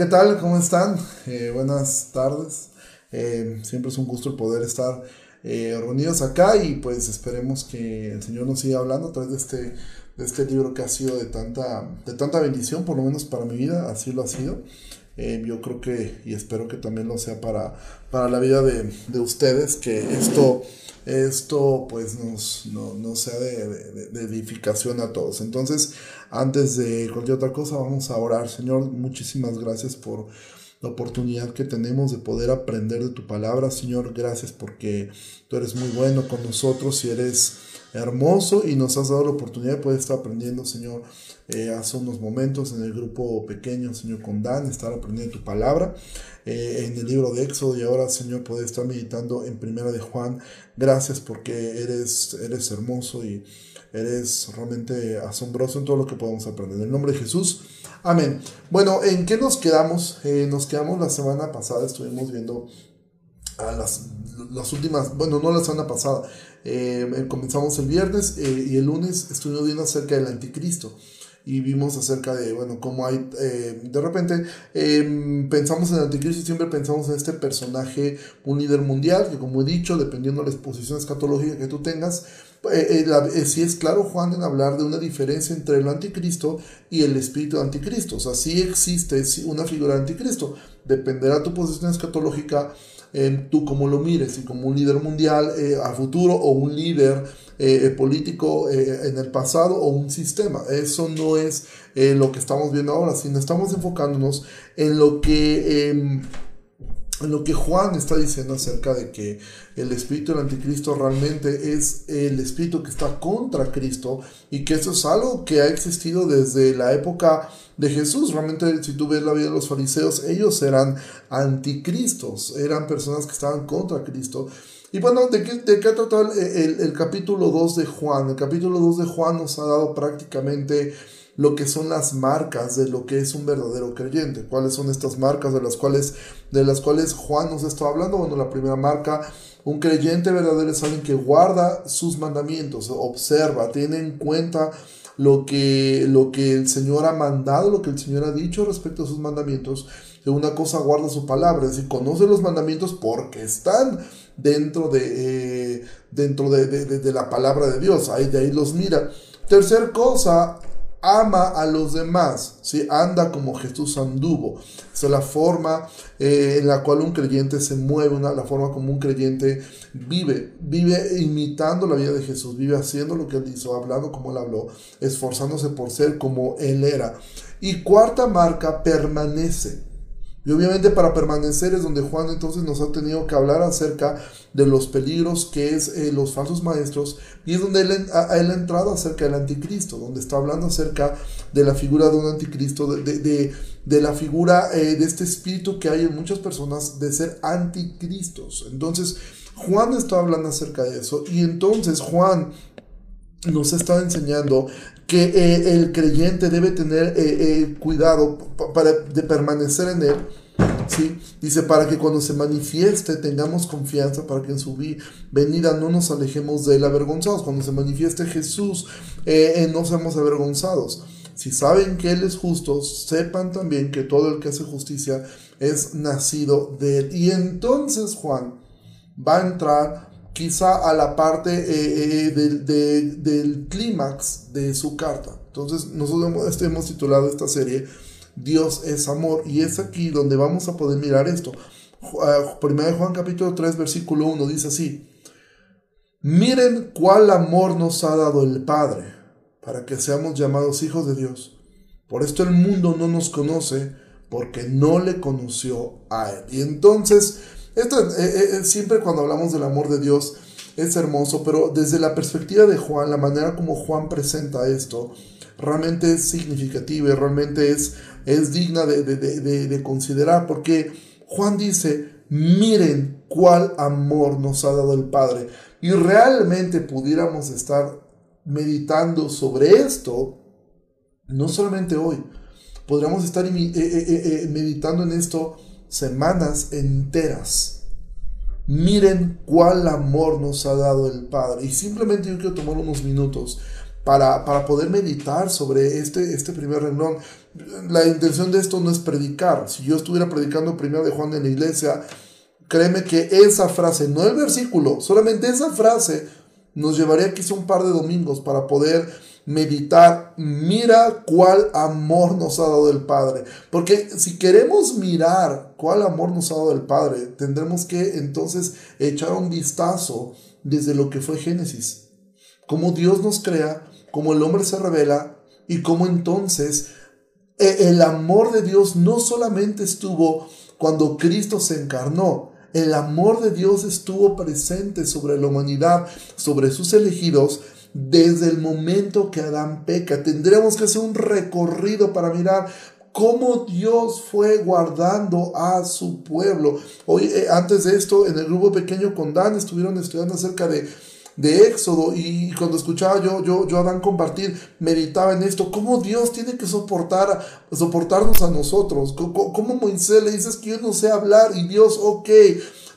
¿qué tal? ¿Cómo están? Eh, buenas tardes. Eh, siempre es un gusto el poder estar eh, reunidos acá y pues esperemos que el Señor nos siga hablando a través de este, de este libro que ha sido de tanta, de tanta bendición, por lo menos para mi vida, así lo ha sido. Yo creo que y espero que también lo sea para, para la vida de, de ustedes, que esto esto pues nos, no, sea de, edificación a todos. Entonces, antes de cualquier otra cosa, vamos a orar. Señor, muchísimas gracias por la oportunidad que tenemos de poder aprender de tu palabra. Señor, gracias porque tú eres muy bueno con nosotros y eres hermoso y nos has dado la oportunidad de poder estar aprendiendo, Señor, eh, hace unos momentos en el grupo pequeño, Señor, con Dan, estar aprendiendo tu palabra. Eh, en el libro de Éxodo y ahora, Señor, poder estar meditando en Primera de Juan. Gracias porque eres, eres hermoso y eres realmente asombroso en todo lo que podemos aprender. En el nombre de Jesús. Amén. Bueno, ¿en qué nos quedamos? Eh, nos quedamos la semana pasada, estuvimos viendo las, las últimas, bueno, no la semana pasada, eh, comenzamos el viernes y el lunes estuvimos viendo acerca del anticristo. Y vimos acerca de, bueno, cómo hay, eh, de repente em, pensamos en el anticristo y siempre pensamos en este personaje, un líder mundial, que como he dicho, dependiendo de la exposición escatológica que tú tengas, eh, eh, es claro Juan en hablar de una diferencia entre el anticristo y el espíritu de anticristo, o sea, sí existe una figura de anticristo, dependerá tu posición escatológica, tú como lo mires, si como un líder mundial a futuro o un líder eh, político eh, en el pasado o un sistema. Eso no es eh, lo que estamos viendo ahora, sino estamos enfocándonos en lo que... Lo que Juan está diciendo acerca de que el espíritu del anticristo realmente es el espíritu que está contra Cristo y que eso es algo que ha existido desde la época de Jesús. Realmente si tú ves la vida de los fariseos, ellos eran anticristos, eran personas que estaban contra Cristo y bueno, ¿de qué, de qué trata el, el, capítulo 2 de Juan? El capítulo 2 de Juan nos ha dado prácticamente lo que son las marcas de lo que es un verdadero creyente. ¿Cuáles son estas marcas de las cuales, de las cuales Juan nos está hablando? Bueno, la primera marca, un creyente verdadero es alguien que guarda sus mandamientos, observa, tiene en cuenta lo que, lo que el Señor ha mandado, lo que el Señor ha dicho respecto a sus mandamientos. De una cosa guarda su palabra, es decir, conoce los mandamientos porque están dentro de, eh, dentro de, la palabra de Dios. Ahí, de ahí los mira. Tercer cosa, ama a los demás, ¿sí? anda como Jesús anduvo. Es la forma eh, en la cual un creyente se mueve, una, la forma como un creyente vive. Vive imitando la vida de Jesús, vive haciendo lo que él hizo, hablando como él habló, esforzándose por ser como él era. Y cuarta marca, permanece. Y obviamente para permanecer es donde Juan entonces nos ha tenido que hablar acerca de los peligros que es eh, los falsos maestros y es donde él, ha, entrado acerca del anticristo, donde está hablando acerca de la figura de un anticristo, de, de, la figura eh, de este espíritu que hay en muchas personas de ser anticristos. Entonces Juan está hablando acerca de eso y entonces Juan nos está enseñando que eh, el creyente debe tener eh, eh, cuidado para, de permanecer en él. ¿sí? Dice, para que cuando se manifieste tengamos confianza, para que en su venida no nos alejemos de él avergonzados. Cuando se manifieste Jesús, no seamos avergonzados. Si saben que Él es justo, sepan también que todo el que hace justicia es nacido de Él. Y entonces Juan va a entrar quizá a la parte eh, eh, del, clímax de su carta. Entonces nosotros hemos, titulado esta serie Dios es amor y es aquí donde vamos a poder mirar esto. Primero Juan capítulo 3 versículo 1 dice así, miren cuál amor nos ha dado el Padre para que seamos llamados hijos de Dios. Por esto el mundo no nos conoce porque no le conoció a Él. Y entonces esto eh, eh, eh, siempre cuando hablamos del amor de Dios es hermoso, pero desde la perspectiva de Juan, la manera como Juan presenta esto, realmente es significativa y realmente es, es digna de, de considerar, porque Juan dice, miren cuál amor nos ha dado el Padre. Y realmente pudiéramos estar meditando sobre esto, no solamente hoy, podríamos estar meditando en esto semanas enteras. Miren cuál amor nos ha dado el Padre. Y simplemente yo quiero tomar unos minutos para, para poder meditar sobre este, este primer renglón. La intención de esto no es predicar. Si yo estuviera predicando primero de Juan en la iglesia, créeme que esa frase, no el versículo, solamente esa frase nos llevaría quizá un par de domingos para poder meditar, mira cuál amor nos ha dado el Padre. Porque si queremos mirar cuál amor nos ha dado el Padre, tendremos que entonces echar un vistazo desde lo que fue Génesis. Cómo Dios nos crea, cómo el hombre se revela y cómo entonces e, el amor de Dios no solamente estuvo cuando Cristo se encarnó, el amor de Dios estuvo presente sobre la humanidad, sobre sus elegidos, desde el momento que Adán peca. Tendremos que hacer un recorrido para mirar cómo Dios fue guardando a su pueblo. Hoy, eh, antes de esto, en el grupo pequeño con Dan estuvieron estudiando acerca de, de Éxodo y cuando escuchaba yo, yo, yo a Dan compartir, meditaba en esto, cómo Dios tiene que soportar, soportarnos a nosotros, cómo, Moisés le dices que yo no sé hablar y Dios, ok,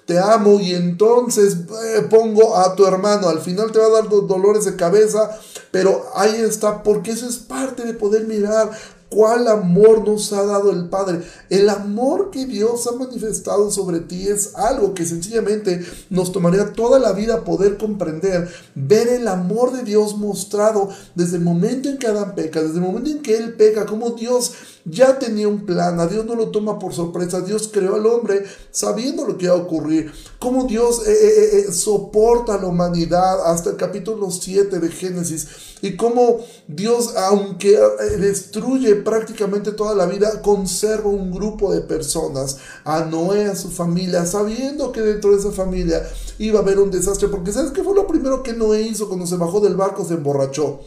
te amo y entonces eh, pongo a tu hermano, al final te va a dar dolores de cabeza, pero ahí está, porque eso es parte de poder mirar cuál amor nos ha dado el Padre. El amor que Dios ha manifestado sobre ti es algo que sencillamente nos tomaría toda la vida poder comprender, ver el amor de Dios mostrado desde el momento en que Adán peca, desde el momento en que él peca, como Dios ya tenía un plan, a Dios no lo toma por sorpresa, Dios creó al hombre sabiendo lo que iba a ocurrir, cómo Dios eh, eh, eh, soporta a la humanidad hasta el capítulo 7 de Génesis y cómo Dios, aunque destruye prácticamente toda la vida, conserva un grupo de personas, a Noé, a su familia, sabiendo que dentro de esa familia iba a haber un desastre, porque ¿sabes qué fue lo primero que Noé hizo cuando se bajó del barco? Se emborrachó.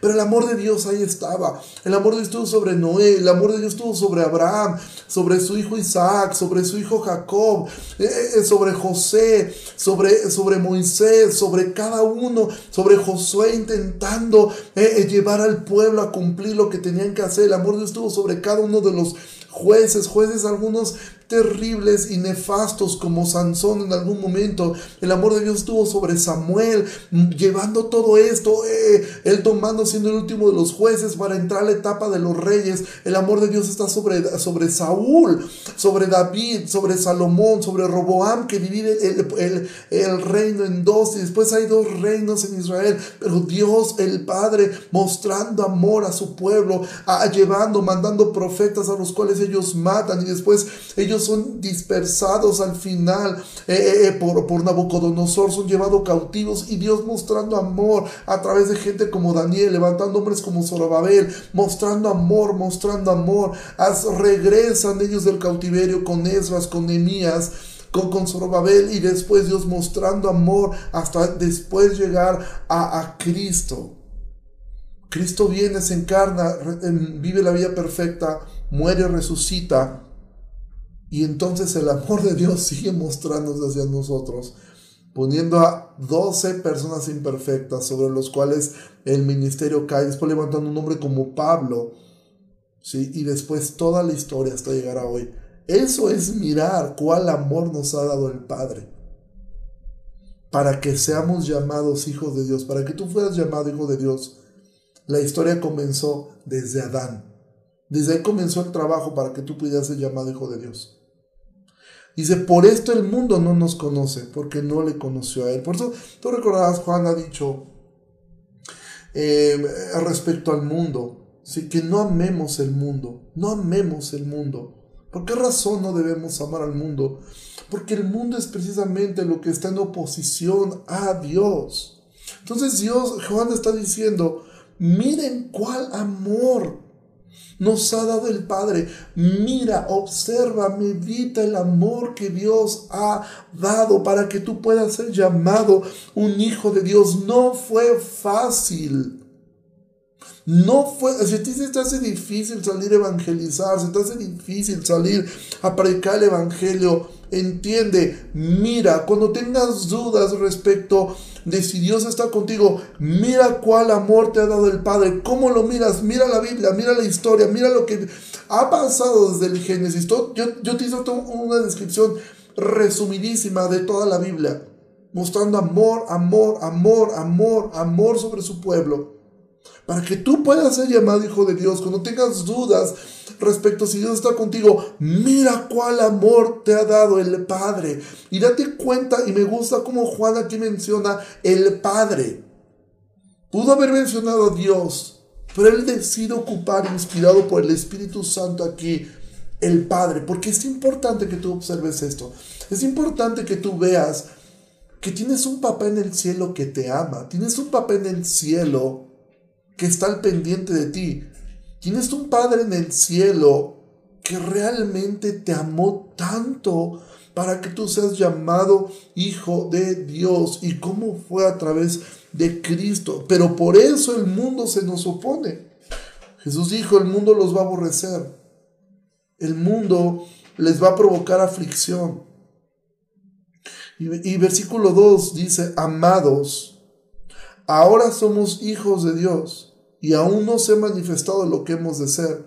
Pero el amor de Dios ahí estaba. El amor de Dios estuvo sobre Noé, el amor de Dios estuvo sobre Abraham, sobre su hijo Isaac, sobre su hijo Jacob, eh, eh, eh, sobre José, sobre, sobre Moisés, sobre cada uno, sobre Josué intentando llevar al pueblo a cumplir lo que tenían que hacer. El amor de Dios estuvo sobre cada uno de los jueces, jueces algunos terribles y nefastos como Sansón en algún momento. El amor de Dios estuvo sobre Samuel, llevando todo esto, eh, él tomando siendo el último de los jueces para entrar a la etapa de los reyes. El amor de Dios está sobre, sobre Saúl, sobre David, sobre Salomón, sobre Roboam, que divide el, el reino en dos y después hay dos reinos en Israel. Pero Dios, el Padre, mostrando amor a su pueblo, llevando, mandando profetas a los cuales ellos matan y después ellos son dispersados al final eh, eh, eh, por, por Nabucodonosor, son llevados cautivos y Dios mostrando amor a través de gente como Daniel, levantando hombres como Zorobabel, mostrando amor, mostrando amor. As, regresan ellos del cautiverio con Esdras, con Nemías con, con Zorobabel y después Dios mostrando amor hasta después llegar a, a Cristo. Cristo viene, se encarna, vive la vida perfecta, muere, resucita y entonces el amor de Dios sigue mostrándose hacia nosotros, poniendo a 12 personas imperfectas sobre los cuales el ministerio cae, después levantando un hombre como Pablo, ¿sí? y después toda la historia hasta llegar a hoy. Eso es mirar cuál amor nos ha dado el Padre. Para que seamos llamados hijos de Dios, para que tú fueras llamado hijo de Dios. La historia comenzó desde Adán. Desde ahí comenzó el trabajo para que tú pudieras ser llamado hijo de Dios. Dice, por esto el mundo no nos conoce, porque no le conoció a él. Por eso, tú recordarás, Juan ha dicho eh, respecto al mundo, ¿sí? que no amemos el mundo, no amemos el mundo. ¿Por qué razón no debemos amar al mundo? Porque el mundo es precisamente lo que está en oposición a Dios. Entonces Dios, Juan está diciendo, miren cuál amor nos ha dado el Padre. Mira, observa, medita el amor que Dios ha dado para que tú puedas ser llamado un hijo de Dios. No fue fácil. No fue, si a ti se te hace difícil salir a evangelizar, se te hace difícil salir a predicar el evangelio, entiende, mira, cuando tengas dudas respecto de si Dios está contigo, mira cuál amor te ha dado el Padre, cómo lo miras, mira la Biblia, mira la historia, mira lo que ha pasado desde el Génesis. Yo, yo te hice una descripción resumidísima de toda la Biblia. mostrando amor, amor, amor, amor, amor sobre su pueblo. Para que tú puedas ser llamado hijo de Dios, cuando tengas dudas respecto a si Dios está contigo, mira cuál amor te ha dado el Padre. Y date cuenta, y me gusta como Juan aquí menciona el Padre. Pudo haber mencionado a Dios, pero él decide ocupar, inspirado por el Espíritu Santo aquí, el Padre, porque es importante que tú observes esto. Es importante que tú veas que tienes un papá en el cielo que te ama, tienes un papá en el cielo que está al pendiente de ti, tienes un Padre en el cielo que realmente te amó tanto para que tú seas llamado hijo de Dios y cómo fue a través de Cristo. Pero por eso el mundo se nos opone. Jesús dijo, el mundo los va a aborrecer. El mundo les va a provocar aflicción. Y, versículo 2 dice, amados, ahora somos hijos de Dios y aún no se ha manifestado lo que hemos de ser,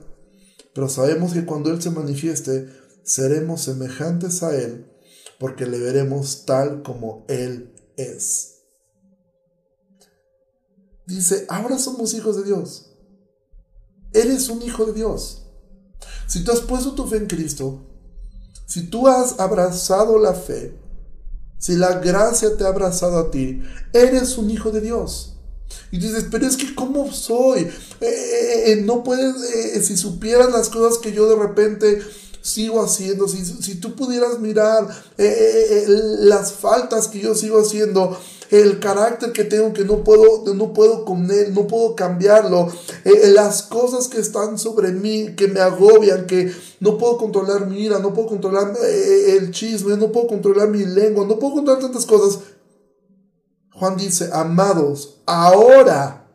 pero sabemos que cuando Él se manifieste, seremos semejantes a Él, porque le veremos tal como Él es. Dice, ahora somos hijos de Dios. Eres un hijo de Dios. Si tú has puesto tu fe en Cristo, si tú has abrazado la fe, si la gracia te ha abrazado a ti, eres un hijo de Dios. Y dices, pero es que ¿cómo soy? Eh, eh, eh, no puedes, si supieras las cosas que yo de repente sigo haciendo, si, si tú pudieras mirar las faltas que yo sigo haciendo, el carácter que tengo que no puedo, no puedo con él, no puedo cambiarlo, eh, eh, las cosas que están sobre mí, que me agobian, que no puedo controlar mi ira, no puedo controlar eh, el chisme, no puedo controlar mi lengua, no puedo controlar tantas cosas. Juan dice, amados, ahora,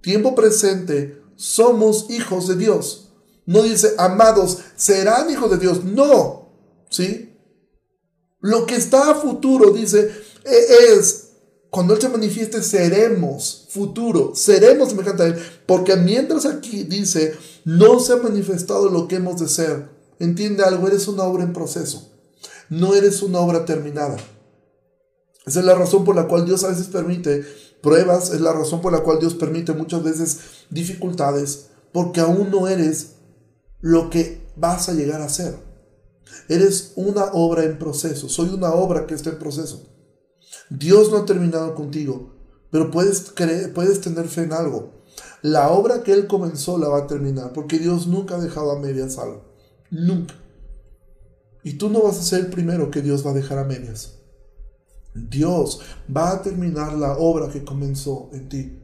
tiempo presente, somos hijos de Dios. No dice, amados, serán hijos de Dios. No, ¿sí? Lo que está a futuro, dice, es cuando Él se manifieste, seremos futuro, seremos semejante a Él. Porque mientras aquí dice, no se ha manifestado lo que hemos de ser. Entiende algo, eres una obra en proceso. No eres una obra terminada. Esa es la razón por la cual Dios a veces permite pruebas, es la razón por la cual Dios permite muchas veces dificultades, porque aún no eres lo que vas a llegar a ser. Eres una obra en proceso, soy una obra que está en proceso. Dios no ha terminado contigo, pero puedes, puedes tener fe en algo. La obra que Él comenzó la va a terminar, porque Dios nunca ha dejado a medias algo. Nunca. Y tú no vas a ser el primero que Dios va a dejar a medias. Dios va a terminar la obra que comenzó en ti,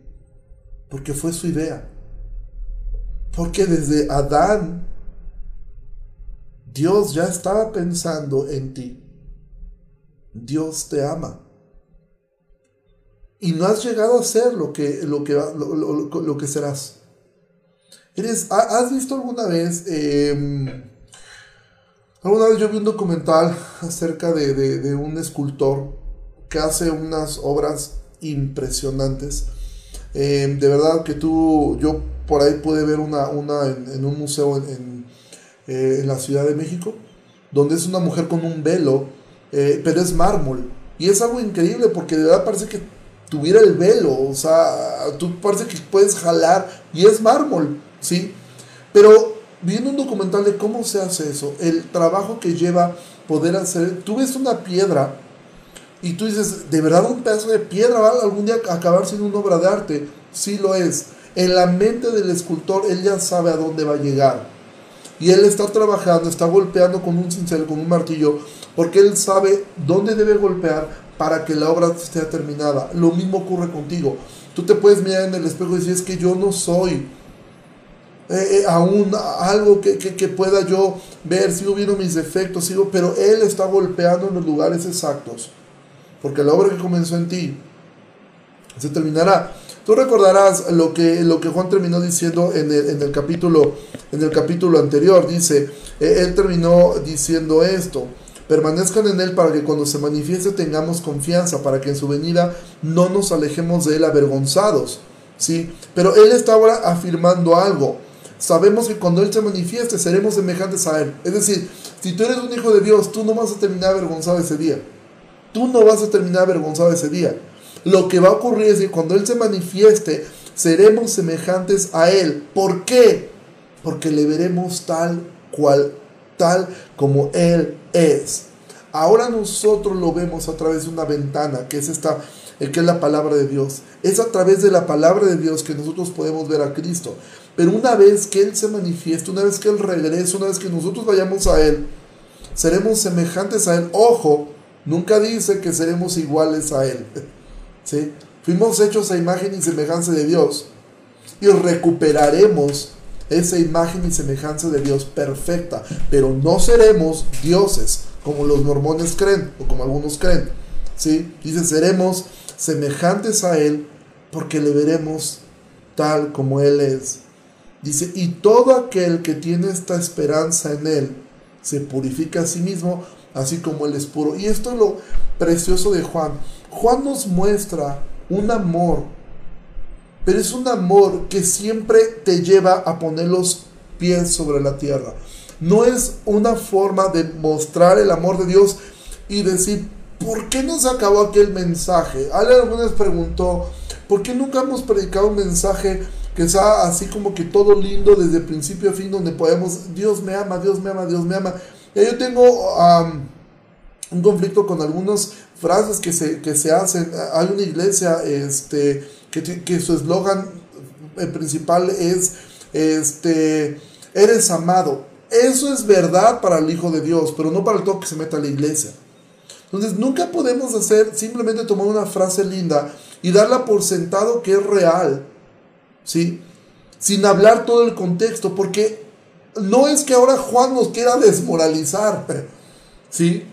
porque fue su idea. Porque desde Adán, Dios ya estaba pensando en ti. Dios te ama y no has llegado a ser lo que, lo que, lo, que serás. Eres, ¿Has visto alguna vez? Em, alguna vez yo vi un documental acerca de, un escultor que hace unas obras impresionantes. Em, de verdad que tú, yo por ahí pude ver una, una en, un museo en, eh, en, la Ciudad de México, donde es una mujer con un velo, eh, pero es mármol. Y es algo increíble porque de verdad parece que tuviera el velo, o sea, tú parece que puedes jalar y es mármol, ¿sí? Pero viendo un documental de cómo se hace eso, el trabajo que lleva poder hacer, tú ves una piedra y tú dices, ¿de verdad un pedazo de piedra va algún día a acabar siendo una obra de arte? Sí lo es. En la mente del escultor, él ya sabe a dónde va a llegar. Y él está trabajando, está golpeando con un cincel, con un martillo, porque él sabe dónde debe golpear para que la obra esté terminada. Lo mismo ocurre contigo. Tú te puedes mirar en el espejo y decir, es que yo no soy eh, eh, aún algo que, pueda yo ver, sigo viendo mis defectos, sigo, pero Él está golpeando en los lugares exactos. Porque la obra que comenzó en ti se terminará. Tú recordarás lo que, lo que Juan terminó diciendo en el, capítulo, en el capítulo anterior. Dice, eh, él terminó diciendo esto. Permanezcan en Él para que cuando se manifieste tengamos confianza, para que en su venida no nos alejemos de Él avergonzados. ¿sí? Pero Él está ahora afirmando algo. Sabemos que cuando Él se manifieste seremos semejantes a Él. Es decir, si tú eres un hijo de Dios, tú no vas a terminar avergonzado ese día. Tú no vas a terminar avergonzado ese día. Lo que va a ocurrir es que cuando Él se manifieste, seremos semejantes a Él. ¿Por qué? Porque le veremos tal cual, tal como Él es. Ahora nosotros lo vemos a través de una ventana, que es esta, que es la palabra de Dios. Es a través de la palabra de Dios que nosotros podemos ver a Cristo. Pero una vez que Él se manifieste, una vez que Él regrese, una vez que nosotros vayamos a Él, seremos semejantes a Él. Ojo, nunca dice que seremos iguales a Él. ¿Sí? Fuimos hechos a imagen y semejanza de Dios. Y recuperaremos esa imagen y semejanza de Dios perfecta. Pero no seremos dioses, como los mormones creen, o como algunos creen. ¿Sí? Dice, seremos semejantes a Él porque le veremos tal como Él es. Dice, y todo aquel que tiene esta esperanza en Él se purifica a sí mismo, así como Él es puro. Y esto es lo precioso de Juan. Juan nos muestra un amor, pero es un amor que siempre te lleva a poner los pies sobre la tierra. No es una forma de mostrar el amor de Dios y decir, ¿por qué no se acabó aquel mensaje? Alguien alguna vez preguntó, ¿por qué nunca hemos predicado un mensaje que sea así como que todo lindo desde principio a fin, donde podemos, Dios me ama, Dios me ama, Dios me ama? Y yo tengo un conflicto con algunas frases que se, que se hacen. Hay una iglesia este, que, que su eslogan eh, principal es, este, eres amado. Eso es verdad para el Hijo de Dios, pero no para el todo que se meta a la iglesia. Entonces nunca podemos hacer simplemente tomar una frase linda y darla por sentado que es real, ¿sí? Sin hablar todo el contexto, porque no es que ahora Juan nos quiera desmoralizar, ¿sí?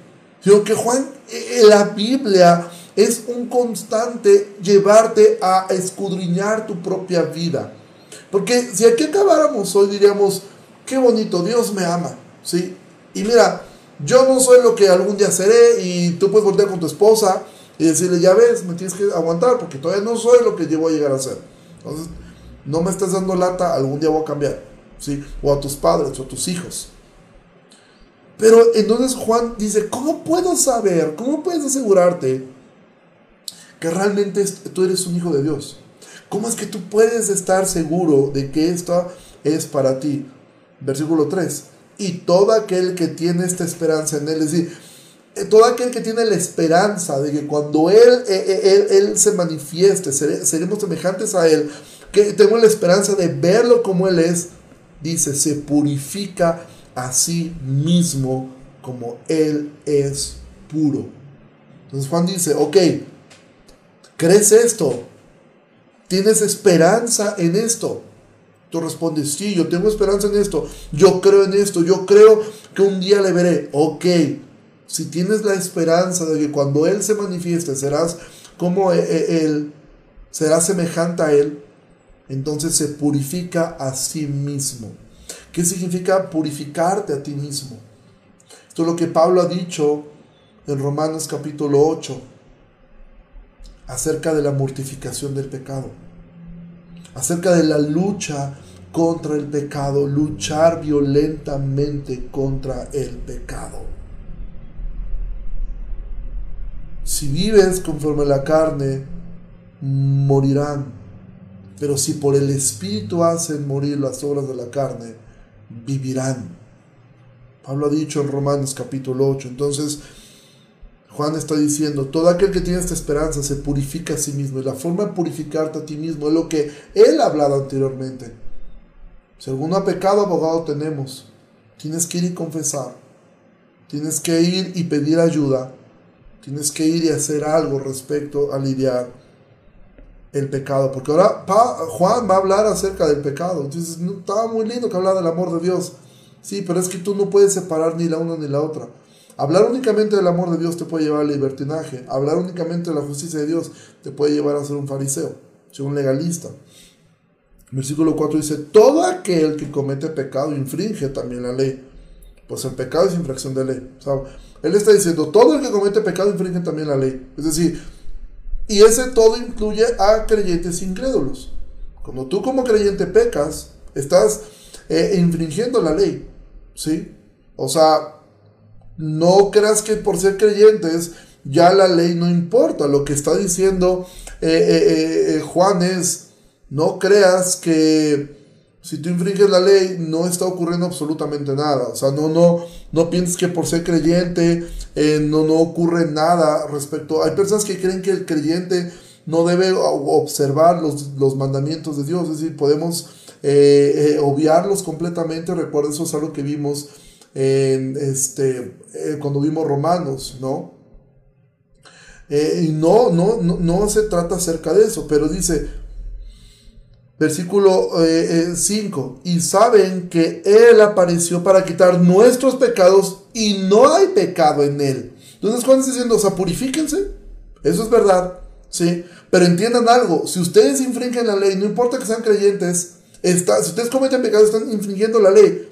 Sino que Juan, eh, la Biblia es un constante llevarte a escudriñar tu propia vida. Porque si aquí acabáramos hoy diríamos, qué bonito, Dios me ama, ¿sí? Y mira, yo no soy lo que algún día seré y tú puedes voltear con tu esposa y decirle, ya ves, me tienes que aguantar porque todavía no soy lo que voy a llegar a ser. Entonces, no me estás dando lata, algún día voy a cambiar, ¿sí? O a tus padres o a tus hijos. Pero entonces Juan dice, ¿cómo puedo saber, cómo puedes asegurarte que realmente tú eres un hijo de Dios? ¿Cómo es que tú puedes estar seguro de que esto es para ti? Versículo 3. Y todo aquel que tiene esta esperanza en Él, es decir, eh, todo aquel que tiene la esperanza de que cuando Él, eh, eh, él, se manifieste, seremos semejantes a Él, que tengo la esperanza de verlo como Él es, dice, se purifica a sí mismo como Él es puro. Entonces Juan dice, ok, ¿crees esto? ¿Tienes esperanza en esto? Tú respondes, sí, yo tengo esperanza en esto, yo creo en esto, yo creo que un día le veré. Ok, si tienes la esperanza de que cuando Él se manifieste serás como e, e, Él, serás semejante a Él, entonces se purifica a sí mismo. ¿Qué significa purificarte a ti mismo? Esto es lo que Pablo ha dicho en Romanos capítulo 8 acerca de la mortificación del pecado, acerca de la lucha contra el pecado, luchar violentamente contra el pecado. Si vives conforme a la carne, morirán. Pero si por el Espíritu hacen morir las obras de la carne, vivirán. Pablo ha dicho en Romanos capítulo 8. Entonces, Juan está diciendo, todo aquel que tiene esta esperanza se purifica a sí mismo. Y la forma de purificarte a ti mismo es lo que él ha hablado anteriormente. Si alguno ha pecado, abogado tenemos. Tienes que ir y confesar. Tienes que ir y pedir ayuda. Tienes que ir y hacer algo respecto a lidiar el pecado. Porque ahora Juan va a hablar acerca del pecado. Entonces, estaba muy lindo que hablara del amor de Dios. Sí, pero es que tú no puedes separar ni la una ni la otra. Hablar únicamente del amor de Dios te puede llevar al libertinaje. Hablar únicamente de la justicia de Dios te puede llevar a ser un fariseo, ser un legalista. Versículo 4 dice, todo aquel que comete pecado infringe también la ley. Pues el pecado es infracción de ley. él está diciendo, todo el que comete pecado infringe también la ley. Es decir, y ese todo incluye a creyentes incrédulos. Cuando tú como creyente pecas, estás eh, infringiendo la ley. ¿Sí? O sea, no creas que por ser creyentes ya la ley no importa. Lo que está diciendo eh, eh, Juan es, no creas que si tú infringes la ley no está ocurriendo absolutamente nada. O sea, no, no, no pienses que por ser creyente no, no ocurre nada respecto. Hay personas que creen que el creyente no debe observar los, los mandamientos de Dios. Es decir, podemos obviarlos completamente. Recuerda, eso es algo que vimos este, cuando vimos Romanos, ¿no? Eh, y no, no, no, no, se trata acerca de eso, pero dice, versículo 5, eh, eh, y saben que Él apareció para quitar nuestros pecados y no hay pecado en Él. Entonces Juan está diciendo, o sea, purifíquense, eso es verdad, ¿sí? Pero entiendan algo, si ustedes infringen la ley, no importa que sean creyentes, está, si ustedes cometen pecados, están infringiendo la ley.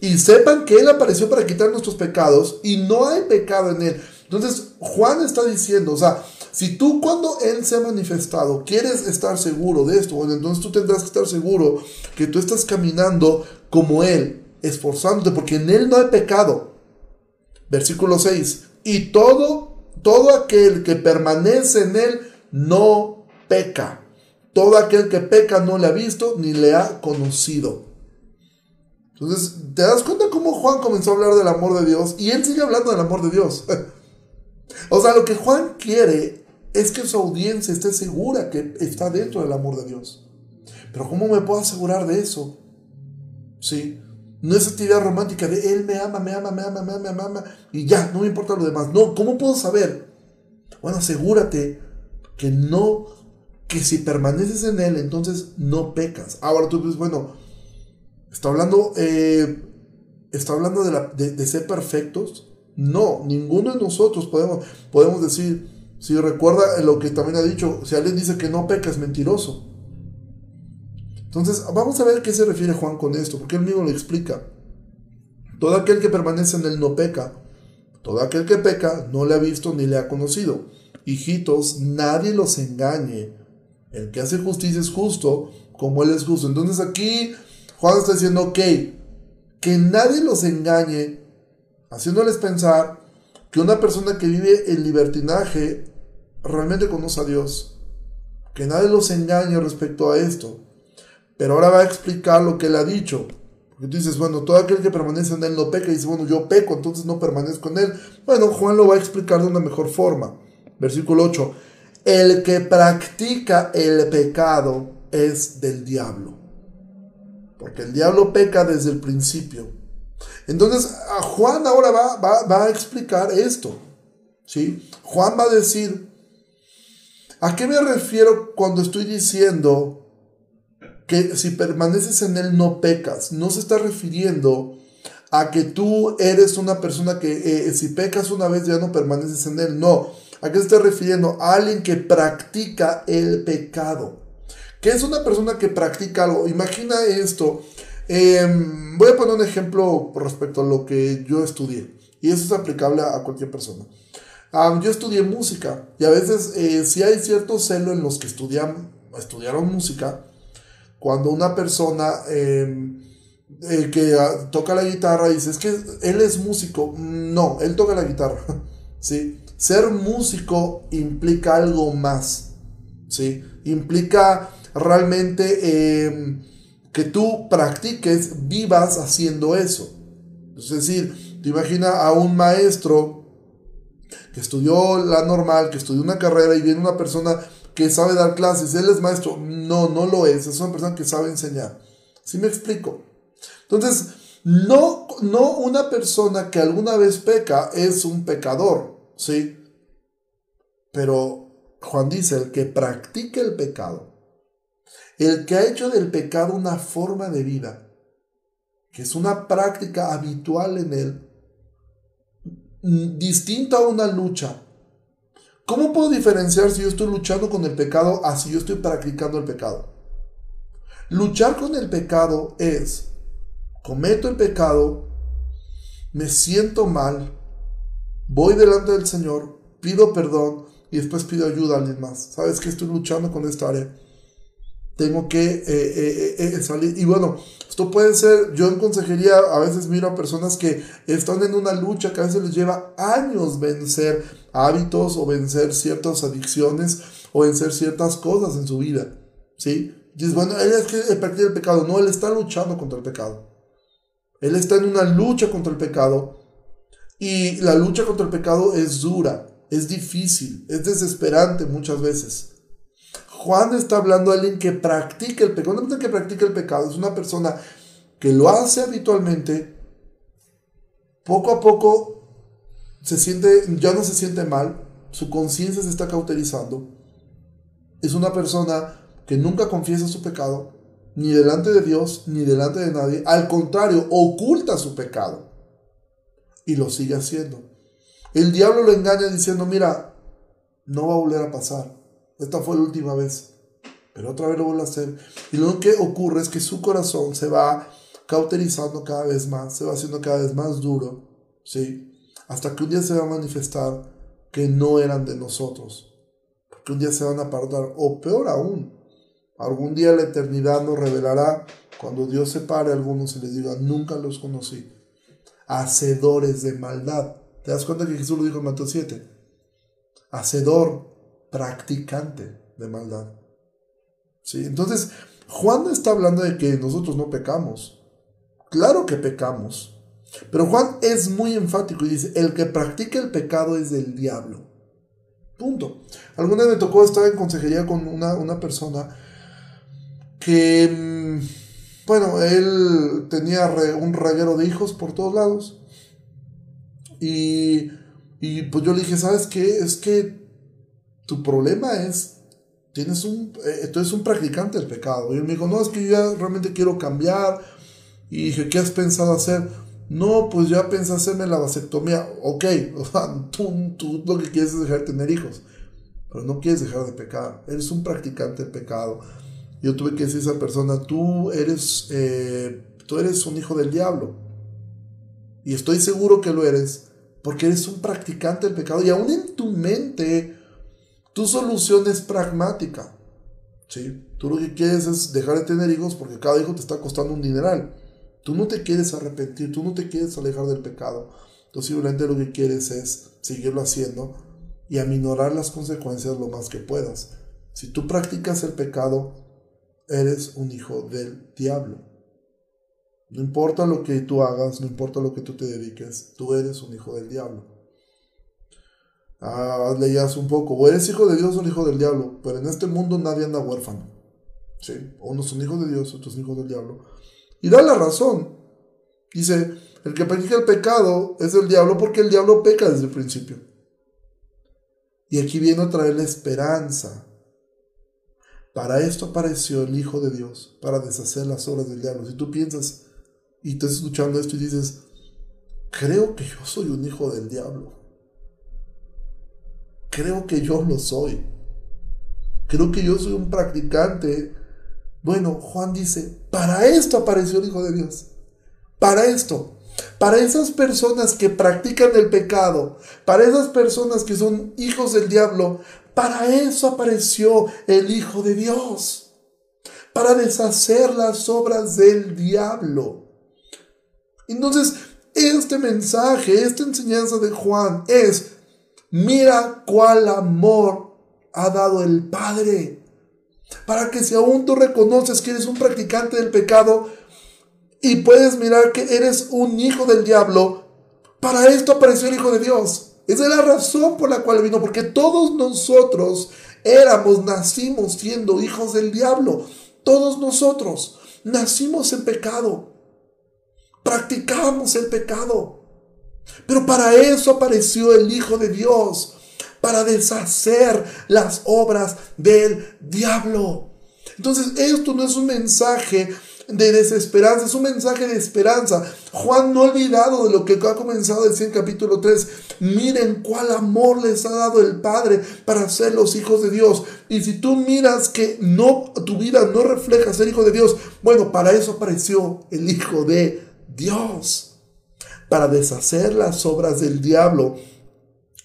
Y sepan que Él apareció para quitar nuestros pecados y no hay pecado en Él. Entonces, Juan está diciendo, o sea, si tú cuando Él se ha manifestado quieres estar seguro de esto, bueno, entonces tú tendrás que estar seguro que tú estás caminando como Él, esforzándote, porque en Él no hay pecado. Versículo 6, y todo, todo aquel que permanece en Él no peca. Todo aquel que peca no le ha visto ni le ha conocido. Entonces, ¿te das cuenta cómo Juan comenzó a hablar del amor de Dios? Y él sigue hablando del amor de Dios. O sea, lo que Juan quiere es que su audiencia esté segura que está dentro del amor de Dios. Pero ¿cómo me puedo asegurar de eso? Sí. No es esta idea romántica de Él me ama, me ama, me ama, me ama, me ama, y ya, no me importa lo demás. No, ¿cómo puedo saber? Bueno, asegúrate que no, que si permaneces en Él, entonces no pecas. Ahora tú dices, bueno, está hablando, eh, está hablando de, de ser perfectos. No, ninguno de nosotros podemos, podemos decir, si recuerda lo que también ha dicho, si alguien dice que no peca es mentiroso. Entonces, vamos a ver qué se refiere Juan con esto, porque él mismo lo explica. Todo aquel que permanece en él no peca. Todo aquel que peca no le ha visto ni le ha conocido. Hijitos, nadie los engañe. El que hace justicia es justo, como él es justo. Entonces aquí Juan está diciendo, ok, que nadie los engañe haciéndoles pensar que una persona que vive en libertinaje realmente conoce a Dios. Que nadie los engañe respecto a esto. Pero ahora va a explicar lo que él ha dicho. Porque tú dices, bueno, todo aquel que permanece en él no peca. Y bueno, yo peco, entonces no permanezco en él. Bueno, Juan lo va a explicar de una mejor forma. Versículo 8. El que practica el pecado es del diablo. Porque el diablo peca desde el principio. Entonces, Juan ahora va, a explicar esto. ¿sí? Juan va a decir, ¿a qué me refiero cuando estoy diciendo que si permaneces en él no pecas? No se está refiriendo a que tú eres una persona que eh, si pecas una vez ya no permaneces en él. No. ¿A qué se está refiriendo? A alguien que practica el pecado. ¿Qué es una persona que practica algo? Imagina esto. Em, voy a poner un ejemplo respecto a lo que yo estudié. Y eso es aplicable a cualquier persona. Yo estudié música y a veces eh, si hay cierto celo en los que estudian, estudiaron música. Cuando una persona em, que ah, toca la guitarra dice, es que él es músico. No, él toca la guitarra. ¿sí? Ser músico implica algo más. ¿sí? Implica realmente em, que tú practiques, vivas haciendo eso. Es decir, te imaginas a un maestro que estudió la normal, que estudió una carrera y viene una persona que sabe dar clases, él es maestro. No, no lo es, es una persona que sabe enseñar. ¿Sí me explico? Entonces, no, no una persona que alguna vez peca es un pecador, ¿sí? Pero Juan dice, el que practique el pecado el que ha hecho del pecado una forma de vida, que es una práctica habitual en él, distinta a una lucha. ¿Cómo puedo diferenciar si yo estoy luchando con el pecado a si yo estoy practicando el pecado? Luchar con el pecado es, cometo el pecado, me siento mal, voy delante del Señor, pido perdón y después pido ayuda a alguien más. ¿Sabes que estoy luchando con esta área? Tengo que eh, eh, eh, salir. Y bueno, esto puede ser, yo en consejería a veces miro a personas que están en una lucha que a veces les lleva años vencer hábitos o vencer ciertas adicciones o vencer ciertas cosas en su vida. ¿Sí? Dices, bueno, él es que practica el pecado. No, él está luchando contra el pecado. Él está en una lucha contra el pecado. Y la lucha contra el pecado es dura, es difícil, es desesperante muchas veces. Juan está hablando alguien que practica el pecado. No es que practica el pecado, es una persona que lo hace habitualmente. Poco a poco se siente, ya no se siente mal, su conciencia se está cauterizando. Es una persona que nunca confiesa su pecado, ni delante de Dios, ni delante de nadie. Al contrario, oculta su pecado y lo sigue haciendo. El diablo lo engaña diciendo, mira, no va a volver a pasar esta fue la última vez. Pero otra vez lo vuelve a hacer. Y lo que ocurre es que su corazón se va cauterizando cada vez más, se va haciendo cada vez más duro, ¿sí? Hasta que un día se va a manifestar que no eran de nosotros. Porque un día se van a apartar, o peor aún, algún día la eternidad nos revelará cuando Dios separe a algunos y les diga, nunca los conocí. Hacedores de maldad. ¿Te das cuenta que Jesús lo dijo en Mateo 7? Hacedor practicante de maldad. ¿Sí? Entonces, Juan está hablando de que nosotros no pecamos. Claro que pecamos. Pero Juan es muy enfático y dice, el que practica el pecado es del diablo. Punto. Alguna vez me tocó estar en consejería con una, persona que, mm, bueno, él tenía un reguero de hijos por todos lados. Y, y pues yo le dije, ¿sabes qué? Es que tu problema es, tienes un, eh, tú eres un practicante del pecado. Y él me dijo, no, es que yo ya realmente quiero cambiar. Y dije, ¿qué has pensado hacer? No, pues ya pensé hacerme la vasectomía. Ok, o sea, tú, tú lo que quieres es dejar de tener hijos. Pero no quieres dejar de pecar. Eres un practicante del pecado. Yo tuve que decir a esa persona, tú eres, eh, tú eres un hijo del diablo. Y estoy seguro que lo eres, porque eres un practicante del pecado. Y aún en tu mente tu solución es pragmática. ¿sí? Tú lo que quieres es dejar de tener hijos porque cada hijo te está costando un dineral. Tú no te quieres arrepentir, tú no te quieres alejar del pecado. Tú simplemente lo que quieres es seguirlo haciendo y aminorar las consecuencias lo más que puedas. Si tú practicas el pecado, eres un hijo del diablo. No importa lo que tú hagas, no importa lo que tú te dediques, tú eres un hijo del diablo. Ah, leías un poco, o eres hijo de Dios o hijo del diablo, pero en este mundo nadie anda huérfano. ¿sí? Unos son hijos de Dios, otros hijos del diablo. Y da la razón. Dice, el que practica el pecado es el diablo porque el diablo peca desde el principio. Y aquí viene a traer la esperanza. Para esto apareció el Hijo de Dios, para deshacer las obras del diablo. Si tú piensas y estás escuchando esto y dices, creo que yo soy un hijo del diablo creo que yo lo soy. Creo que yo soy un practicante. Bueno, Juan dice, para esto apareció el Hijo de Dios. Para esto. Para esas personas que practican el pecado. Para esas personas que son hijos del diablo. Para eso apareció el Hijo de Dios. Para deshacer las obras del diablo. Entonces, este mensaje, esta enseñanza de Juan es Mira cuál amor ha dado el Padre. Para que si aún tú reconoces que eres un practicante del pecado y puedes mirar que eres un hijo del diablo, para esto apareció el Hijo de Dios. Esa es la razón por la cual vino, porque todos nosotros éramos, nacimos siendo hijos del diablo. Todos nosotros nacimos en pecado. Practicábamos el pecado. Pero para eso apareció el Hijo de Dios, para deshacer las obras del diablo. Entonces esto no es un mensaje de desesperanza, es un mensaje de esperanza. Juan no ha olvidado de lo que ha comenzado a decir en capítulo 3. Miren cuál amor les ha dado el Padre para ser los hijos de Dios. Y si tú miras que no tu vida no refleja ser hijo de Dios, bueno, para eso apareció el Hijo de Dios para deshacer las obras del diablo.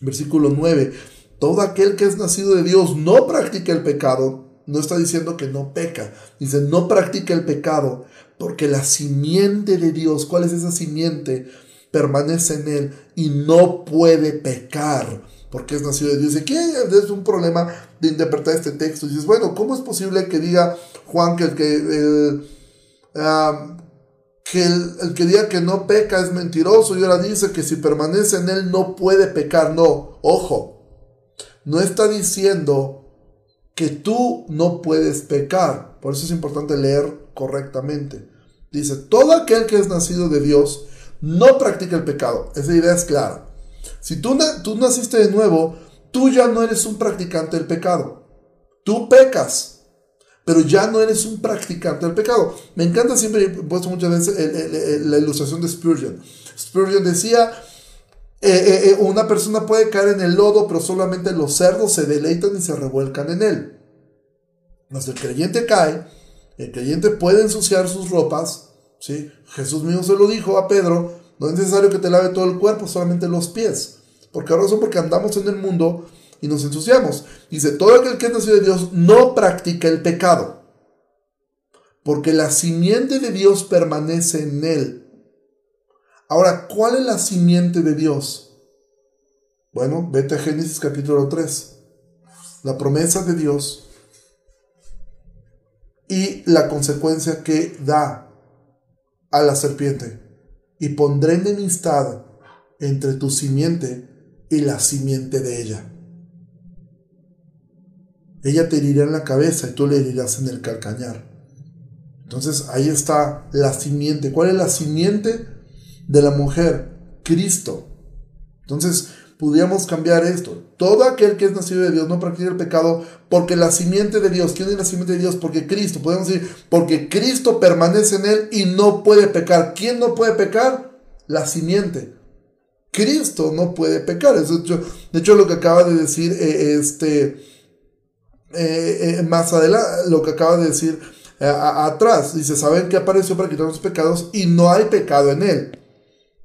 Versículo 9. Todo aquel que es nacido de Dios no practica el pecado, no está diciendo que no peca. Dice, no practica el pecado, porque la simiente de Dios, ¿cuál es esa simiente? Permanece en él y no puede pecar, porque es nacido de Dios. Y aquí es un problema de interpretar este texto. Dices, bueno, ¿cómo es posible que diga Juan que el que... Ah, que el, que diga que no peca es mentiroso y ahora dice que si permanece en él no puede pecar. No, ojo, no está diciendo que tú no puedes pecar. Por eso es importante leer correctamente. Dice, todo aquel que es nacido de Dios no practica el pecado. Esa idea es clara. Si tú, tú naciste de nuevo, tú ya no eres un practicante del pecado. Tú pecas pero ya no eres un practicante del pecado. Me encanta siempre, he puesto muchas veces la ilustración de Spurgeon. Spurgeon decía, eh, eh, eh, una persona puede caer en el lodo, pero solamente los cerdos se deleitan y se revuelcan en él. Cuando el creyente cae, el creyente puede ensuciar sus ropas, ¿sí? Jesús mismo se lo dijo a Pedro, no es necesario que te lave todo el cuerpo, solamente los pies. Porque ahora son porque andamos en el mundo y nos ensuciamos. Dice, todo aquel que es nacido de Dios no practica el pecado, porque la simiente de Dios permanece en él. Ahora, ¿cuál es la simiente de Dios? Bueno, vete a Génesis capítulo 3. La promesa de Dios y la consecuencia que da a la serpiente. Y pondré enemistad entre tu simiente y la simiente de ella. Ella te herirá en la cabeza y tú le herirás en el calcañar. Entonces ahí está la simiente. ¿Cuál es la simiente de la mujer? Cristo. Entonces podríamos cambiar esto. Todo aquel que es nacido de Dios no practica el pecado porque la simiente de Dios, ¿quién es la simiente de Dios? Porque Cristo, podemos decir, porque Cristo permanece en él y no puede pecar. ¿Quién no puede pecar? La simiente. Cristo no puede pecar. de hecho, lo que acaba de decir eh, este eh, eh, más adelante, lo que acaba de decir eh, atrás, dice, saben que apareció para quitar los pecados y no hay pecado en él.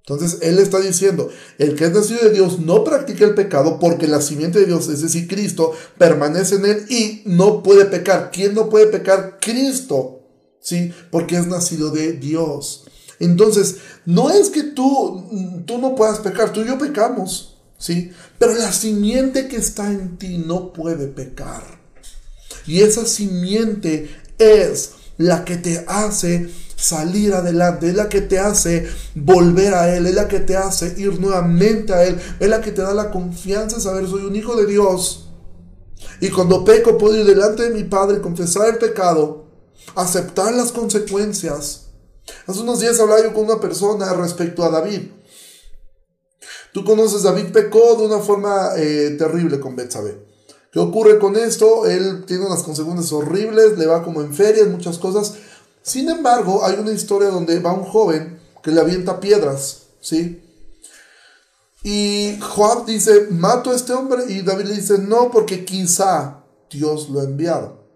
Entonces él está diciendo, el que es nacido de Dios no practica el pecado porque la simiente de Dios, es decir, Cristo, permanece en él y no puede pecar. ¿Quién no puede pecar? Cristo, ¿sí? Porque es nacido de Dios. Entonces, no es que tú, tú no puedas pecar, tú y yo pecamos, ¿sí? Pero la simiente que está en ti no puede pecar. Y esa simiente es la que te hace salir adelante, es la que te hace volver a Él, es la que te hace ir nuevamente a Él, es la que te da la confianza de saber, soy un hijo de Dios. Y cuando peco puedo ir delante de mi Padre, confesar el pecado, aceptar las consecuencias. Hace unos días hablaba yo con una persona respecto a David. Tú conoces, David pecó de una forma eh, terrible con Betsabé. ¿Qué ocurre con esto? Él tiene unas consecuencias horribles, le va como en ferias, muchas cosas. Sin embargo, hay una historia donde va un joven que le avienta piedras, ¿sí? Y Joab dice, mato a este hombre. Y David le dice, no, porque quizá Dios lo ha enviado.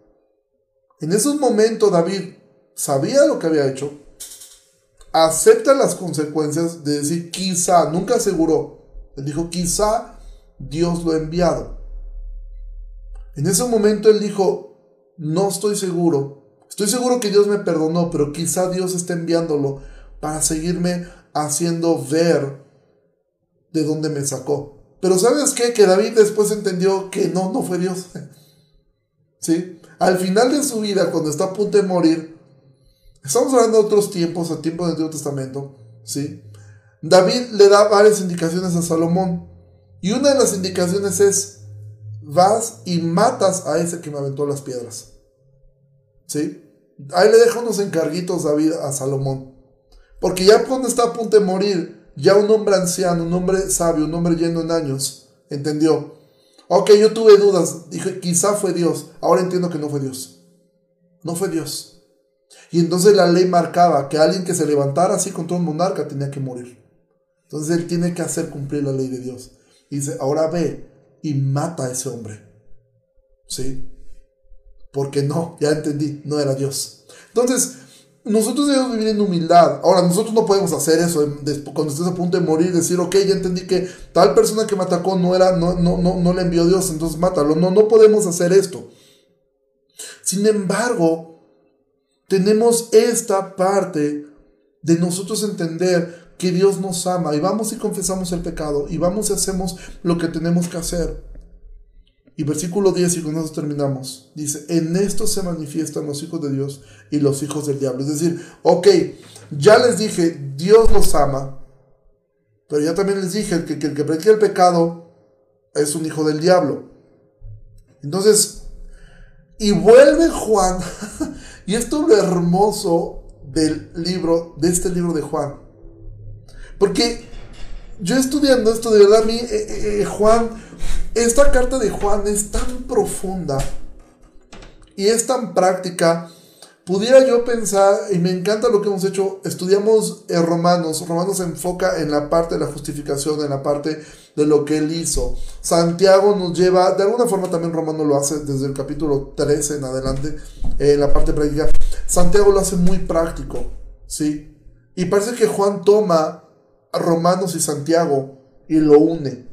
En esos momentos David sabía lo que había hecho, acepta las consecuencias de decir quizá, nunca aseguró. Él dijo, quizá Dios lo ha enviado. En ese momento él dijo, no estoy seguro. Estoy seguro que Dios me perdonó, pero quizá Dios está enviándolo para seguirme haciendo ver de dónde me sacó. Pero ¿sabes qué? Que David después entendió que no, no fue Dios. ¿Sí? Al final de su vida, cuando está a punto de morir, estamos hablando de otros tiempos, a tiempos del Antiguo Testamento, ¿sí? David le da varias indicaciones a Salomón. Y una de las indicaciones es, vas y matas a ese que me aventó las piedras. ¿Sí? Ahí le deja unos encarguitos David a Salomón. Porque ya cuando está a punto de morir, ya un hombre anciano, un hombre sabio, un hombre lleno en años, entendió. Ok, yo tuve dudas, dije, quizá fue Dios. Ahora entiendo que no fue Dios. No fue Dios. Y entonces la ley marcaba que alguien que se levantara así contra un monarca tenía que morir. Entonces él tiene que hacer cumplir la ley de Dios. Y dice, ahora ve, y mata a ese hombre. ¿Sí? Porque no, ya entendí, no era Dios. Entonces, nosotros debemos vivir en humildad. Ahora, nosotros no podemos hacer eso cuando estés a punto de morir, decir, ok, ya entendí que tal persona que me atacó no era, no, no, no, no le envió Dios, entonces mátalo. No, no podemos hacer esto. Sin embargo, tenemos esta parte de nosotros entender que Dios nos ama y vamos y confesamos el pecado y vamos y hacemos lo que tenemos que hacer. Y versículo 10, y con eso terminamos, dice, en esto se manifiestan los hijos de Dios y los hijos del diablo. Es decir, ok, ya les dije, Dios los ama, pero ya también les dije que, el que practica el pecado es un hijo del diablo. Entonces, y vuelve Juan, y esto es lo hermoso del libro, de este libro de Juan. Porque yo estudiando esto, de verdad, a mí, eh, eh, eh, Juan, esta carta de Juan es tan profunda y es tan práctica. Pudiera yo pensar, y me encanta lo que hemos hecho, estudiamos Romanos, Romanos se enfoca en la parte de la justificación, en la parte de lo que él hizo. Santiago nos lleva, de alguna forma también Romano lo hace desde el capítulo 13 en adelante, en la parte práctica. Santiago lo hace muy práctico, ¿sí? Y parece que Juan toma Romanos y Santiago y lo une,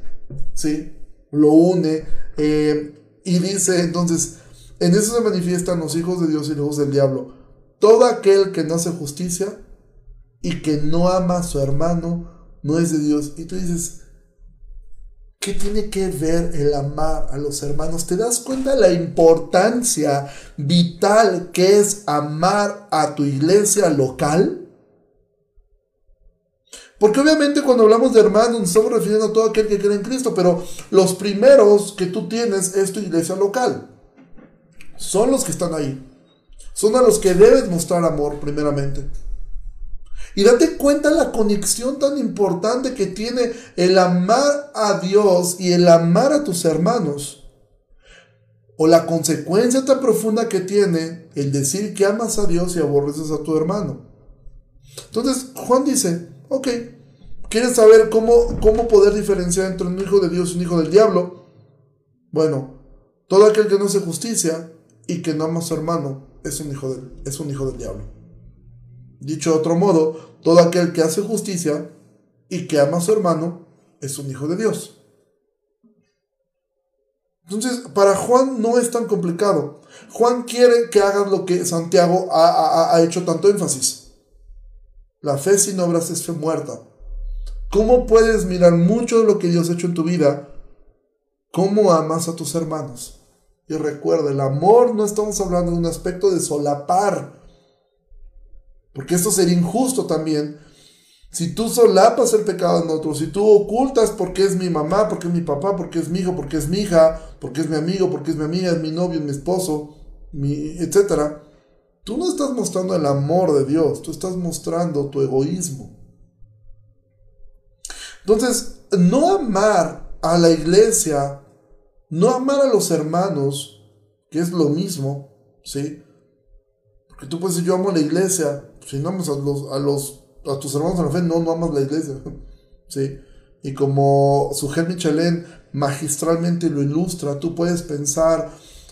¿sí? Lo une eh, y dice entonces, en eso se manifiestan los hijos de Dios y los hijos del diablo. Todo aquel que no hace justicia y que no ama a su hermano no es de Dios. Y tú dices, ¿qué tiene que ver el amar a los hermanos? ¿Te das cuenta de la importancia vital que es amar a tu iglesia local? Porque obviamente cuando hablamos de hermanos nos estamos refiriendo a todo aquel que cree en Cristo, pero los primeros que tú tienes es tu iglesia local. Son los que están ahí. Son a los que debes mostrar amor primeramente. Y date cuenta la conexión tan importante que tiene el amar a Dios y el amar a tus hermanos. O la consecuencia tan profunda que tiene el decir que amas a Dios y aborreces a tu hermano. Entonces Juan dice, ok, ¿quieres saber cómo, cómo poder diferenciar entre un hijo de Dios y un hijo del diablo? Bueno, todo aquel que no hace justicia y que no ama a su hermano es un hijo, es un hijo del diablo. Dicho de otro modo, todo aquel que hace justicia y que ama a su hermano es un hijo de Dios. Entonces, para Juan no es tan complicado. Juan quiere que hagas lo que Santiago ha, ha hecho tanto énfasis. La fe sin obras es fe muerta. ¿Cómo puedes mirar mucho de lo que Dios ha hecho en tu vida? ¿Cómo amas a tus hermanos? Y recuerda, el amor no estamos hablando de un aspecto de solapar. Porque esto sería injusto también. Si tú solapas el pecado en otro, si tú ocultas porque es mi mamá, porque es mi papá, porque es mi hijo, porque es mi hija, porque es mi amigo, porque es mi amiga, es mi novio, es mi esposo, mi, etc. Tú no estás mostrando el amor de Dios, tú estás mostrando tu egoísmo. Entonces, no amar a la iglesia no amar a los hermanos, que es lo mismo, ¿sí? Porque tú puedes decir, yo amo a la iglesia, si no amas a los, a los, a tus hermanos en la fe, no, no amas la iglesia, ¿sí? Y como Sujel Michelén magistralmente lo ilustra, tú puedes pensar,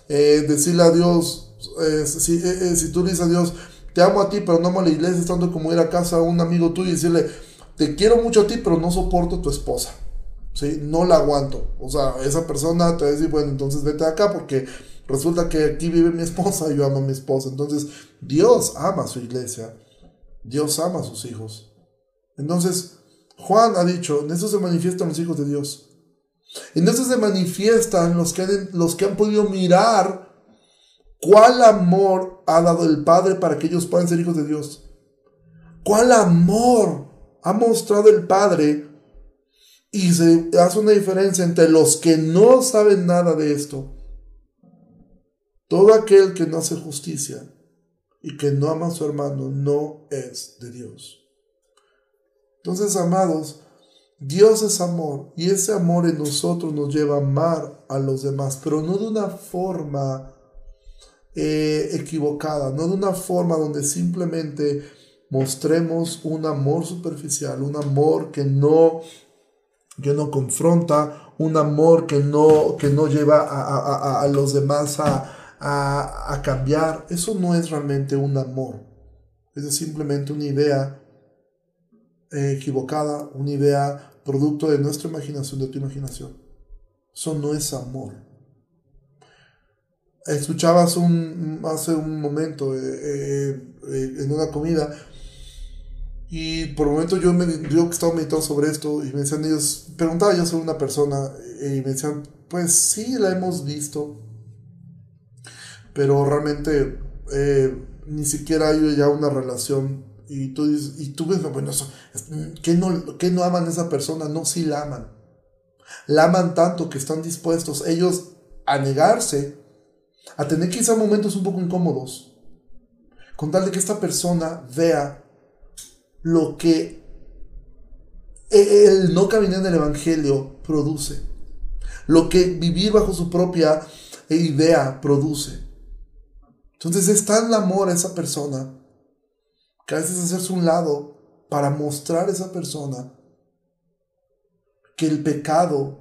eh, decirle a Dios, eh, si, eh, si tú dices a Dios, te amo a ti, pero no amo a la iglesia, es tanto como ir a casa a un amigo tuyo y decirle, te quiero mucho a ti, pero no soporto a tu esposa. ¿sí? No la aguanto. O sea, esa persona te va a decir, bueno, entonces vete acá porque resulta que aquí vive mi esposa y yo amo a mi esposa. Entonces, Dios ama a su iglesia. Dios ama a sus hijos. Entonces, Juan ha dicho, en eso se manifiestan los hijos de Dios. En eso se manifiestan los que, han, los que han podido mirar cuál amor ha dado el Padre para que ellos puedan ser hijos de Dios. ¿Cuál amor ha mostrado el Padre y se hace una diferencia entre los que no saben nada de esto. Todo aquel que no hace justicia y que no ama a su hermano no es de Dios. Entonces, amados, Dios es amor y ese amor en nosotros nos lleva a amar a los demás, pero no de una forma eh, equivocada, no de una forma donde simplemente mostremos un amor superficial, un amor que no que no confronta, un amor que no, que no lleva a, los demás a, cambiar. Eso no es realmente un amor. Es simplemente una idea eh, equivocada, una idea producto de nuestra imaginación, de tu imaginación. Eso no es amor. escuchabas un, hace un momento eh, eh, en una comida y por un momento yo, me, yo estaba meditando sobre esto y me decían ellos, preguntaba yo sobre una persona y me decían, pues sí, la hemos visto, pero realmente eh, ni siquiera hay ya una relación y tú, dices, y tú ves, bueno, ¿qué no, ¿qué no aman a esa persona? No, sí la aman. La aman tanto que están dispuestos ellos a negarse a tener quizá momentos un poco incómodos, con tal de que esta persona vea lo que el no caminar en el Evangelio produce, lo que vivir bajo su propia idea produce. Entonces es tan el amor a esa persona que a veces hacerse un lado para mostrar a esa persona que el pecado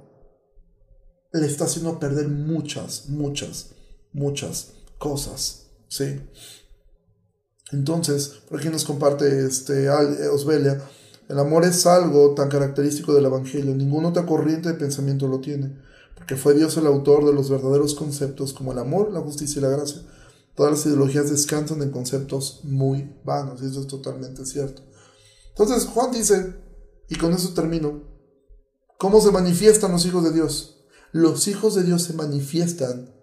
le está haciendo perder muchas, muchas muchas cosas, ¿sí? Entonces, por aquí nos comparte este eh, Osbelia, el amor es algo tan característico del Evangelio, ninguna otra corriente de pensamiento lo tiene, porque fue Dios el autor de los verdaderos conceptos como el amor, la justicia y la gracia. Todas las ideologías descansan en conceptos muy vanos, y eso es totalmente cierto. Entonces, Juan dice, y con eso termino, ¿cómo se manifiestan los hijos de Dios? Los hijos de Dios se manifiestan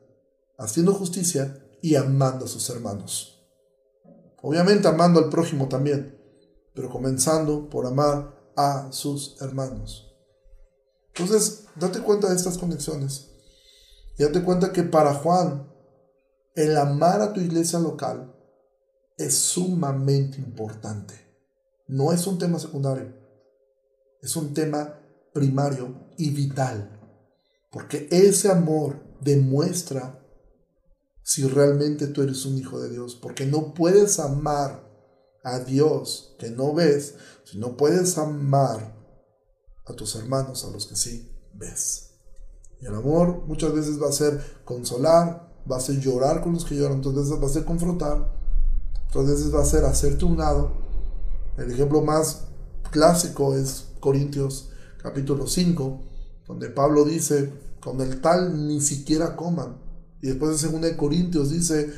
haciendo justicia y amando a sus hermanos. Obviamente amando al prójimo también, pero comenzando por amar a sus hermanos. Entonces, date cuenta de estas conexiones. Y date cuenta que para Juan, el amar a tu iglesia local es sumamente importante. No es un tema secundario, es un tema primario y vital. Porque ese amor demuestra si realmente tú eres un hijo de Dios, porque no puedes amar a Dios que no ves, si no puedes amar a tus hermanos, a los que sí ves. Y el amor muchas veces va a ser consolar, va a ser llorar con los que lloran, otras veces va a ser confrontar, otras veces va a ser hacerte un lado. El ejemplo más clásico es Corintios capítulo 5, donde Pablo dice, con el tal ni siquiera coman y después en 2 Corintios dice,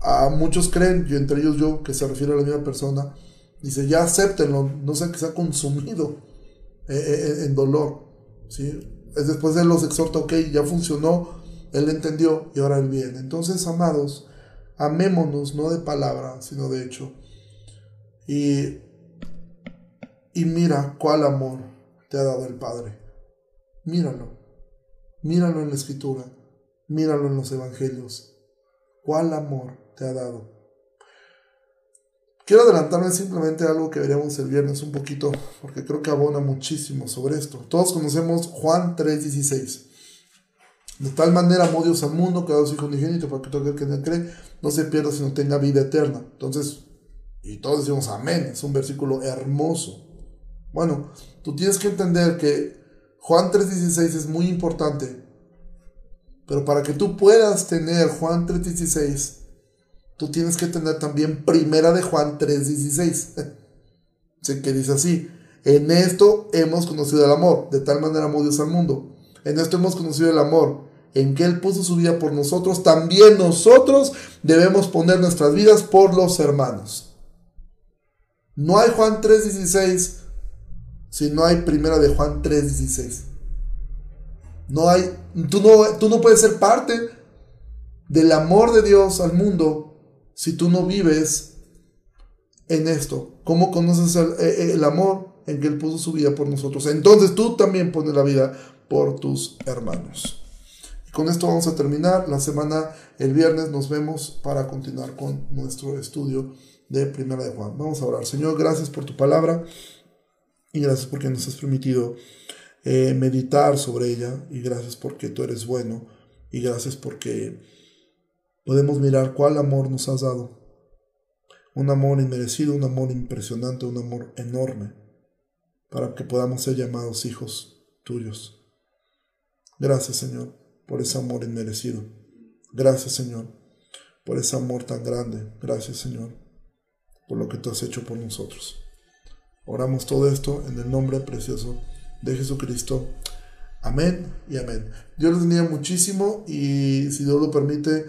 a muchos creen, y entre ellos yo, que se refiere a la misma persona, dice, ya acéptenlo, no sea que sea consumido eh, eh, eh, en dolor. ¿sí? Es después de los exhorta, ok, ya funcionó, él entendió y ahora él viene. Entonces, amados, amémonos, no de palabra, sino de hecho. Y, y mira cuál amor te ha dado el Padre. Míralo. Míralo en la escritura. Míralo en los evangelios. ¿Cuál amor te ha dado? Quiero adelantarme simplemente algo que veremos el viernes un poquito, porque creo que abona muchísimo sobre esto. Todos conocemos Juan 3:16. De tal manera amó Dios al mundo que ha dado su Hijo unigénito para que todo aquel que no cree no se pierda, sino tenga vida eterna. Entonces, y todos decimos amén, es un versículo hermoso. Bueno, tú tienes que entender que Juan 3:16 es muy importante pero para que tú puedas tener Juan 3.16, tú tienes que tener también primera de Juan 3.16. que dice así, en esto hemos conocido el amor, de tal manera amó Dios al mundo. En esto hemos conocido el amor, en que Él puso su vida por nosotros, también nosotros debemos poner nuestras vidas por los hermanos. No hay Juan 3.16 si no hay primera de Juan 3.16. No hay, tú no, tú no puedes ser parte del amor de Dios al mundo si tú no vives en esto. ¿Cómo conoces el, eh, el, amor en que Él puso su vida por nosotros? Entonces tú también pones la vida por tus hermanos. Y con esto vamos a terminar. La semana, el viernes, nos vemos para continuar con nuestro estudio de Primera de Juan. Vamos a orar. Señor, gracias por tu palabra y gracias porque nos has permitido eh, meditar sobre ella y gracias porque tú eres bueno y gracias porque podemos mirar cuál amor nos has dado. Un amor inmerecido, un amor impresionante, un amor enorme para que podamos ser llamados hijos tuyos. Gracias Señor por ese amor inmerecido. Gracias Señor por ese amor tan grande. Gracias Señor por lo que tú has hecho por nosotros. Oramos todo esto en el nombre precioso de Jesucristo. Amén y amén. Dios les bendiga muchísimo y si Dios lo permite,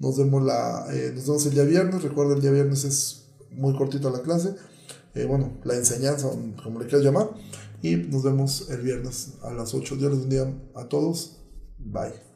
Nos vemos, la, eh, nos vemos el día viernes. Recuerda, el día viernes es muy cortita la clase. Eh, bueno, la enseñanza, como le quieras llamar. Y nos vemos el viernes a las 8. Dios les bendiga a todos. Bye.